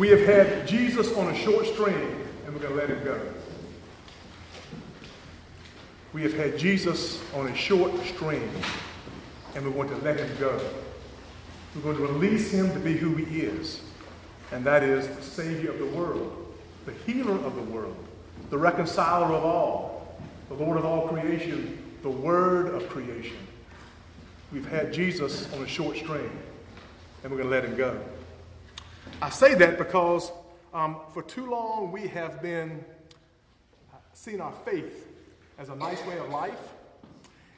We have had Jesus on a short string, and we're going to let him go. We have had Jesus on a short string, and we want to let him go. We're going to release him to be who he is, and that is the Savior of the world, the healer of the world, the reconciler of all, the Lord of all creation, the Word of creation. We've had Jesus on a short string, and we're going to let him go. I say that because um, for too long we have been uh, seeing our faith as a nice way of life.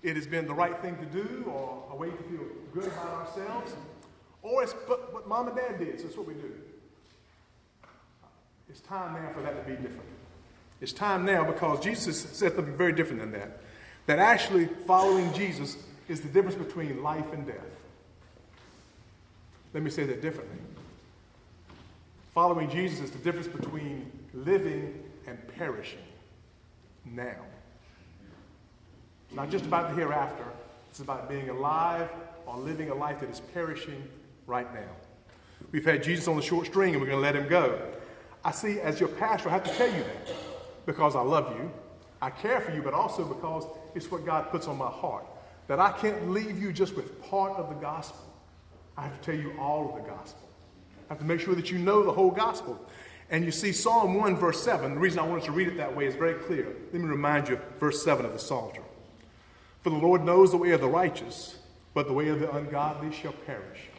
It has been the right thing to do or a way to feel good about ourselves. Or it's what mom and dad did, so it's what we do. It's time now for that to be different. It's time now because Jesus said something very different than that. That actually following Jesus is the difference between life and death. Let me say that differently. Following Jesus is the difference between living and perishing now. It's not just about the hereafter, it's about being alive or living a life that is perishing right now. We've had Jesus on the short string and we're going to let him go. I see, as your pastor, I have to tell you that because I love you, I care for you, but also because it's what God puts on my heart. That I can't leave you just with part of the gospel. I have to tell you all of the gospel. Have to make sure that you know the whole gospel. And you see, Psalm 1, verse 7, the reason I wanted to read it that way is very clear. Let me remind you of verse 7 of the Psalter. For the Lord knows the way of the righteous, but the way of the ungodly shall perish.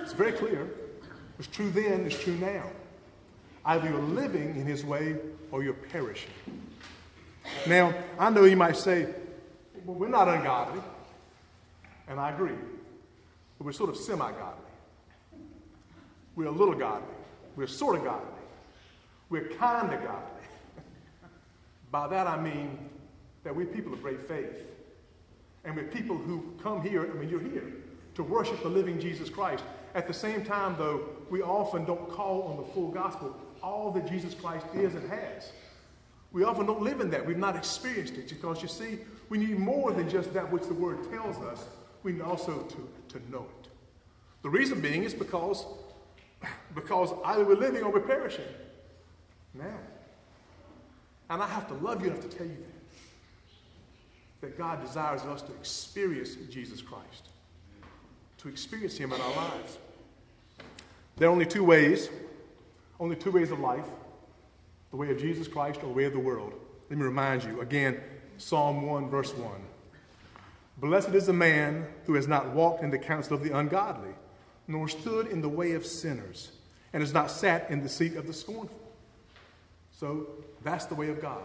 It's very clear. It's true then, it's true now. Either you're living in his way or you're perishing. Now, I know you might say, well, we're not ungodly. And I agree. But we're sort of semi godly. We're a little godly. We're sort of godly. We're kind of godly. By that I mean that we're people of great faith. And we're people who come here, I mean, you're here to worship the living Jesus Christ. At the same time, though, we often don't call on the full gospel, all that Jesus Christ is and has. We often don't live in that. We've not experienced it because you see, we need more than just that which the Word tells us. We need also to, to know it. The reason being is because, because either we're living or we're perishing now. And I have to love you enough to tell you that. That God desires us to experience Jesus Christ, to experience Him in our lives. There are only two ways, only two ways of life the way of Jesus Christ or the way of the world. Let me remind you again Psalm 1, verse 1. Blessed is the man who has not walked in the counsel of the ungodly, nor stood in the way of sinners, and has not sat in the seat of the scornful. So that's the way of God.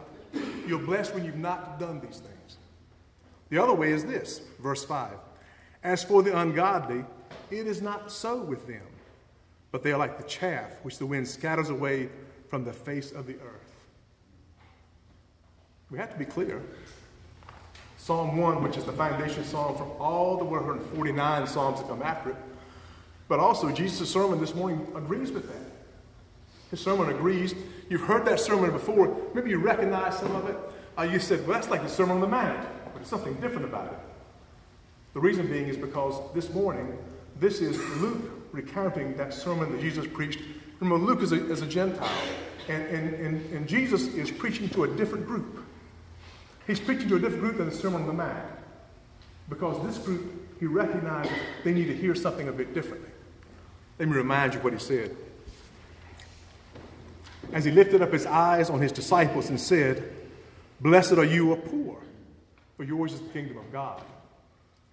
You're blessed when you've not done these things. The other way is this, verse 5. As for the ungodly, it is not so with them, but they are like the chaff which the wind scatters away from the face of the earth. We have to be clear. Psalm 1, which is the foundation psalm from all the 149 psalms that come after it, but also Jesus' sermon this morning agrees with that. His sermon agrees. You've heard that sermon before. Maybe you recognize some of it. Uh, you said, well, that's like the Sermon on the Mount, but there's something different about it. The reason being is because this morning, this is Luke recounting that sermon that Jesus preached Remember, Luke is a, is a Gentile, and, and, and, and Jesus is preaching to a different group. He's preaching to a different group than the Sermon on the Mount. Because this group, he recognizes they need to hear something a bit differently. Let me remind you what he said. As he lifted up his eyes on his disciples and said, Blessed are you who are poor, for yours is the kingdom of God.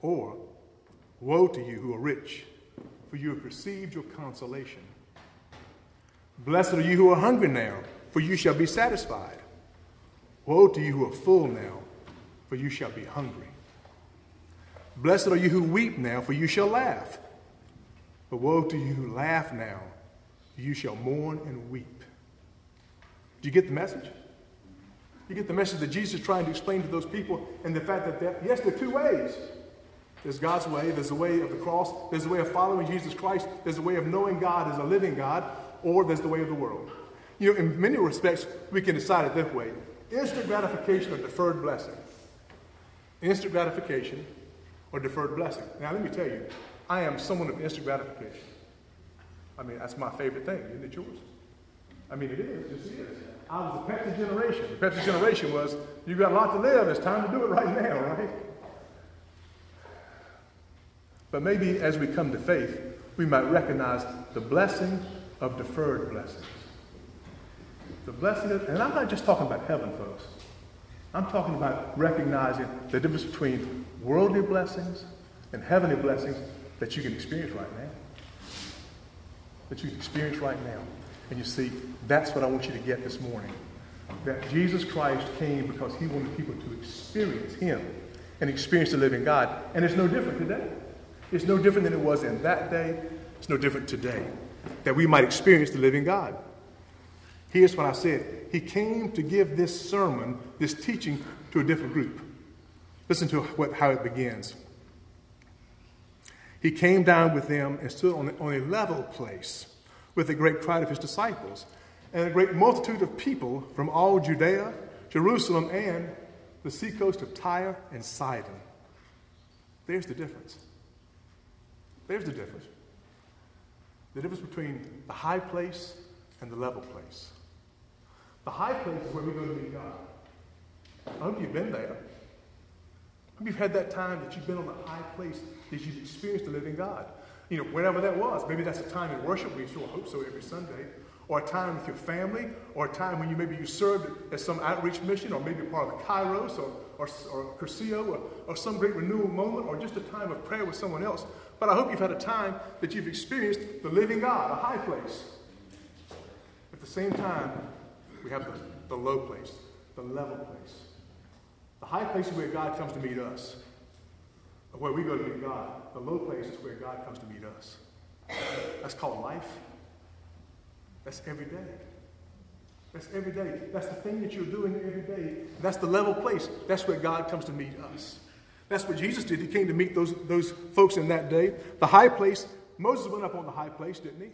Or, Woe to you who are rich, for you have received your consolation. Blessed are you who are hungry now, for you shall be satisfied. Woe to you who are full now, for you shall be hungry. Blessed are you who weep now, for you shall laugh. But woe to you who laugh now, you shall mourn and weep. Do you get the message? You get the message that Jesus is trying to explain to those people, and the fact that, yes, there are two ways. There's God's way, there's the way of the cross, there's the way of following Jesus Christ, there's the way of knowing God as a living God, or there's the way of the world. You know, in many respects, we can decide it this way instant gratification or deferred blessing. Instant gratification or deferred blessing. Now, let me tell you, I am someone of instant gratification. I mean, that's my favorite thing. Isn't it yours? I mean, it is. It is. I was the Pepsi generation. The Pepsi generation was—you've got a lot to live. It's time to do it right now, right? But maybe as we come to faith, we might recognize the blessing of deferred blessings. The blessing of, and I'm not just talking about heaven, folks. I'm talking about recognizing the difference between worldly blessings and heavenly blessings that you can experience right now. That you can experience right now. And you see, that's what I want you to get this morning. That Jesus Christ came because he wanted people to experience him and experience the living God. And it's no different today. It's no different than it was in that day. It's no different today. That we might experience the living God. Here's what I said He came to give this sermon, this teaching, to a different group. Listen to what, how it begins. He came down with them and stood on, on a level place with a great crowd of his disciples and a great multitude of people from all Judea, Jerusalem, and the seacoast of Tyre and Sidon. There's the difference. There's the difference. The difference between the high place and the level place. The high place is where we go to meet God. I hope you've been there. You've had that time that you've been on the high place that you've experienced the living God. You know, whenever that was. Maybe that's a time in worship. We sure hope so every Sunday. Or a time with your family, or a time when you maybe you served at some outreach mission, or maybe part of the Kairos, or, or, or Cursillo, or, or some great renewal moment, or just a time of prayer with someone else. But I hope you've had a time that you've experienced the living God, a high place. At the same time, we have the, the low place, the level place. The high place is where God comes to meet us, where we go to meet God. The low place is where God comes to meet us. That's called life. That's every day. That's every day. That's the thing that you're doing every day. That's the level place. That's where God comes to meet us. That's what Jesus did. He came to meet those, those folks in that day. The high place, Moses went up on the high place, didn't he?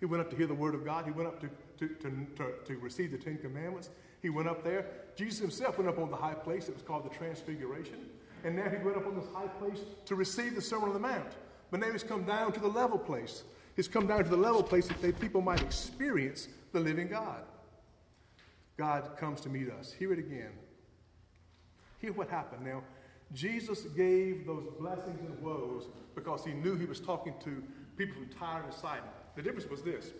He went up to hear the word of God. He went up to, to, to, to, to receive the Ten Commandments. He went up there. Jesus himself went up on the high place. It was called the Transfiguration. And now he went up on this high place to receive the Sermon on the Mount. But now he's come down to the level place. He's come down to the level place that they, people might experience the living God. God comes to meet us. Hear it again. Hear what happened. Now, Jesus gave those blessings and woes because he knew he was talking to people from Tyre and Sidon. The difference was this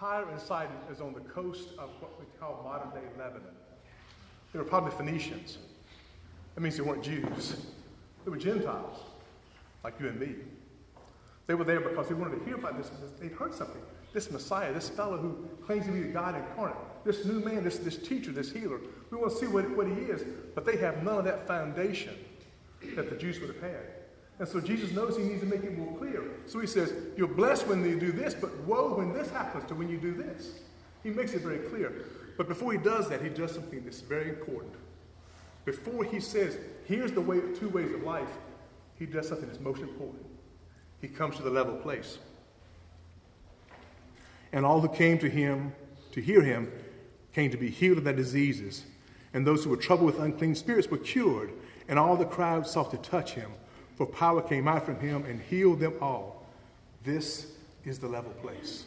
Tyre and Sidon is on the coast of what we call modern day Lebanon. They were probably Phoenicians. That means they weren't Jews, they were Gentiles, like you and me. They were there because they wanted to hear about this. They'd heard something. This Messiah, this fellow who claims to be the God incarnate, this new man, this, this teacher, this healer. We want to see what, what he is, but they have none of that foundation that the Jews would have had. And so Jesus knows he needs to make it more clear. So he says, You're blessed when you do this, but woe when this happens to when you do this. He makes it very clear. But before he does that, he does something that's very important. Before he says, Here's the way, two ways of life, he does something that's most important. He comes to the level place. And all who came to him to hear him came to be healed of their diseases. And those who were troubled with unclean spirits were cured and all the crowd sought to touch him, for power came out from him and healed them all. This is the level place.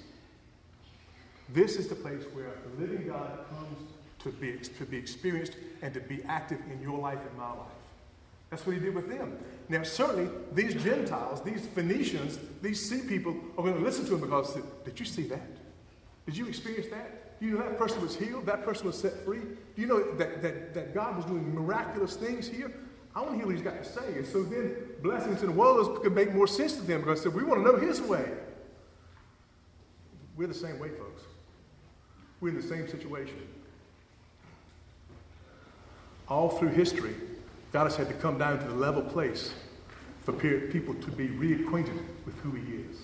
This is the place where the living God comes to be, to be experienced and to be active in your life and my life. That's what he did with them. Now, certainly, these Gentiles, these Phoenicians, these sea people are going to listen to him because, did you see that? Did you experience that? Do you know that person was healed, that person was set free. Do you know that, that, that God was doing miraculous things here? I want to hear what he's got to say. And so then blessings and woes could make more sense to them because said, we want to know his way. We're the same way, folks. We're in the same situation. All through history, God has had to come down to the level place for people to be reacquainted with who he is.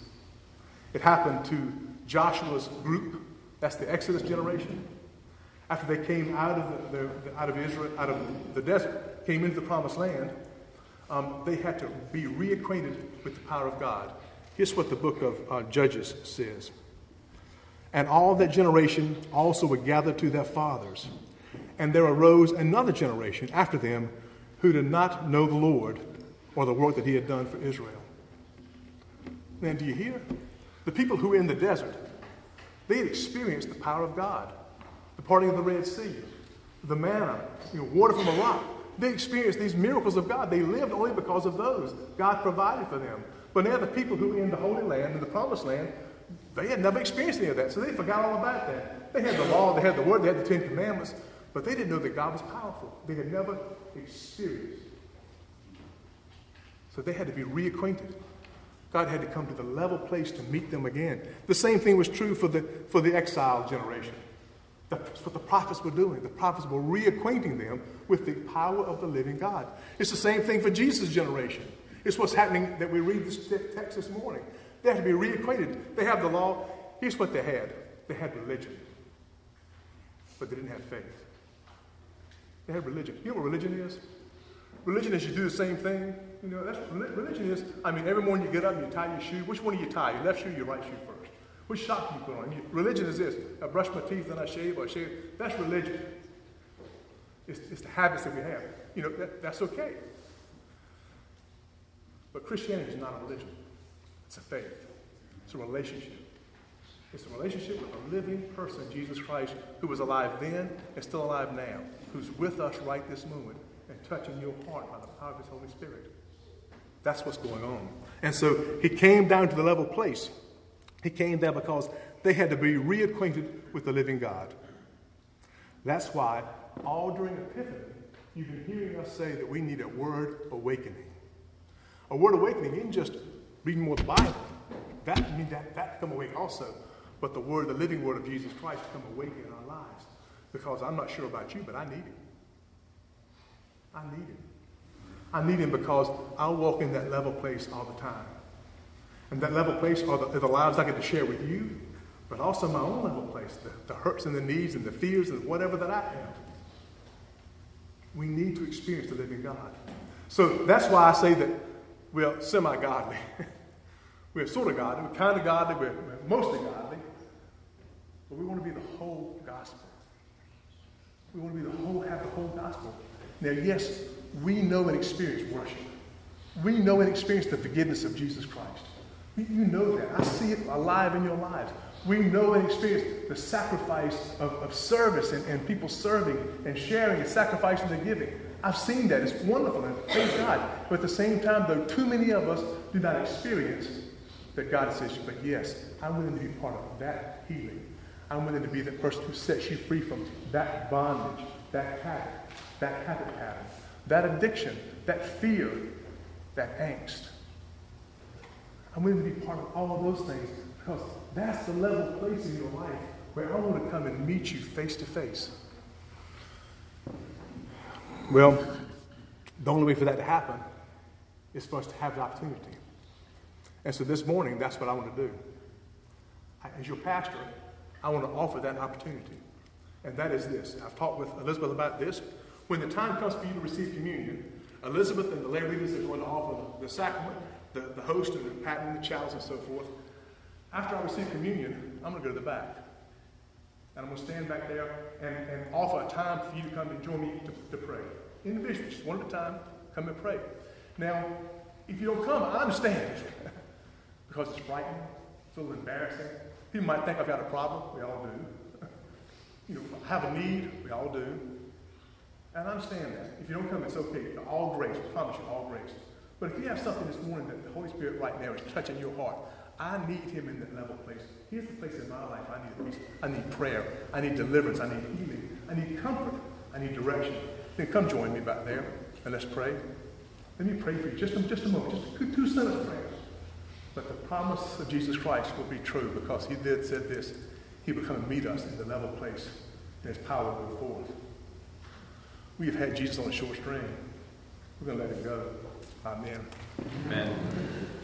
It happened to Joshua's group. That's the Exodus generation. After they came out of, the, the, out of Israel, out of the desert, came into the promised land, um, they had to be reacquainted with the power of God. Here's what the book of uh, Judges says. And all that generation also were gathered to their fathers. And there arose another generation after them who did not know the Lord or the work that he had done for Israel. Now, do you hear? The people who were in the desert, they had experienced the power of God, parting of the Red Sea, the manna, you know, water from a rock. They experienced these miracles of God. They lived only because of those. God provided for them. But now the people who were in the Holy Land, in the Promised Land, they had never experienced any of that. So they forgot all about that. They had the law, they had the Word, they had the Ten Commandments, but they didn't know that God was powerful. They had never experienced. So they had to be reacquainted. God had to come to the level place to meet them again. The same thing was true for the, for the exiled generation. That's what the prophets were doing. The prophets were reacquainting them with the power of the living God. It's the same thing for Jesus' generation. It's what's happening that we read this text this morning. They have to be reacquainted. They have the law. Here's what they had they had religion, but they didn't have faith. They had religion. You know what religion is? Religion is you do the same thing. You know, that's religion is. I mean, every morning you get up and you tie your shoe. Which one do you tie? Your left shoe, your right shoe first. Do you put on? Religion is this: I brush my teeth, then I shave, or I shave. That's religion. It's, it's the habits that we have. You know, that, that's okay. But Christianity is not a religion. It's a faith. It's a relationship. It's a relationship with a living person, Jesus Christ, who was alive then and still alive now, who's with us right this moment and touching your heart by the power of His Holy Spirit. That's what's going on. And so he came down to the level place. He came there because they had to be reacquainted with the living God. That's why all during Epiphany, you've been hearing us say that we need a word awakening. A word awakening isn't just reading more the Bible. That means that, that come awake also. But the word, the living word of Jesus Christ come awake in our lives. Because I'm not sure about you, but I need it. I need him. I need him because I walk in that level place all the time. And that level place are the, are the lives I get to share with you, but also my own level place, the, the hurts and the needs and the fears and whatever that I have. We need to experience the living God. So that's why I say that we're semi godly. we're sort of godly, we're kind of godly, we're, we're mostly godly. But we want to be the whole gospel. We want to be the whole, have the whole gospel. Now, yes, we know and experience worship. We know and experience the forgiveness of Jesus Christ. You know that. I see it alive in your lives. We know and experience the sacrifice of, of service and, and people serving and sharing and sacrificing and giving. I've seen that. It's wonderful, and thank God. But at the same time, though, too many of us do not experience that God says, but yes, I'm willing to be part of that healing. I'm willing to be the person who sets you free from that bondage, that habit, that habit pattern, that addiction, that fear, that angst. I'm willing to be part of all of those things because that's the level place in your life where I want to come and meet you face to face. Well, the only way for that to happen is for us to have the opportunity. And so this morning, that's what I want to do. As your pastor, I want to offer that opportunity. And that is this. I've talked with Elizabeth about this. When the time comes for you to receive communion, Elizabeth and the lay leaders are going to offer the, the sacrament, the, the host and the the chalice, and so forth. After I receive communion, I'm going to go to the back. And I'm going to stand back there and, and offer a time for you to come and join me to, to pray. Individually, just one at a time, come and pray. Now, if you don't come, I understand. because it's frightening, it's a little embarrassing. People might think I've got a problem. We all do. you know, have a need. We all do. And I understand that. If you don't come, it's okay. All grace. I promise you, all grace. But if you have something this morning that the Holy Spirit right now is touching your heart, I need him in that level place. Here's the place in my life I need peace. I need prayer. I need deliverance. I need healing. I need comfort. I need direction. Then come join me back there and let's pray. Let me pray for you. Just a, just a moment. Just two, two sentence prayer. But the promise of Jesus Christ will be true because he did said this. He will come and meet us in the level place and his power will forth. We have had Jesus on a short string. We're going to let him go. Amen. Amen.